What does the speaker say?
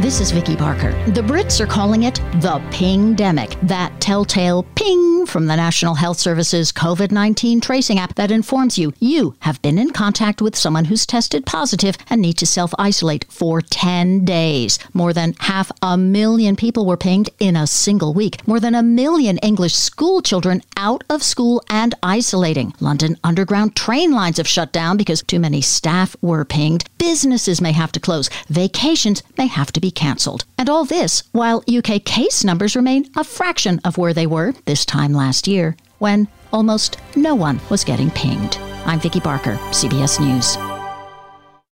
This is Vicki Barker. The Brits are calling it the pingdemic, that telltale ping from the National Health Service's COVID 19 tracing app that informs you you have been in contact with someone who's tested positive and need to self isolate for 10 days. More than half a million people were pinged in a single week. More than a million English school children out of school and isolating. London Underground train lines have shut down because too many staff were pinged. Businesses may have to close. Vacations may have to be cancelled. And all this while UK case numbers remain a fraction of where they were this time last year, when almost no one was getting pinged. I'm Vicki Barker, CBS News.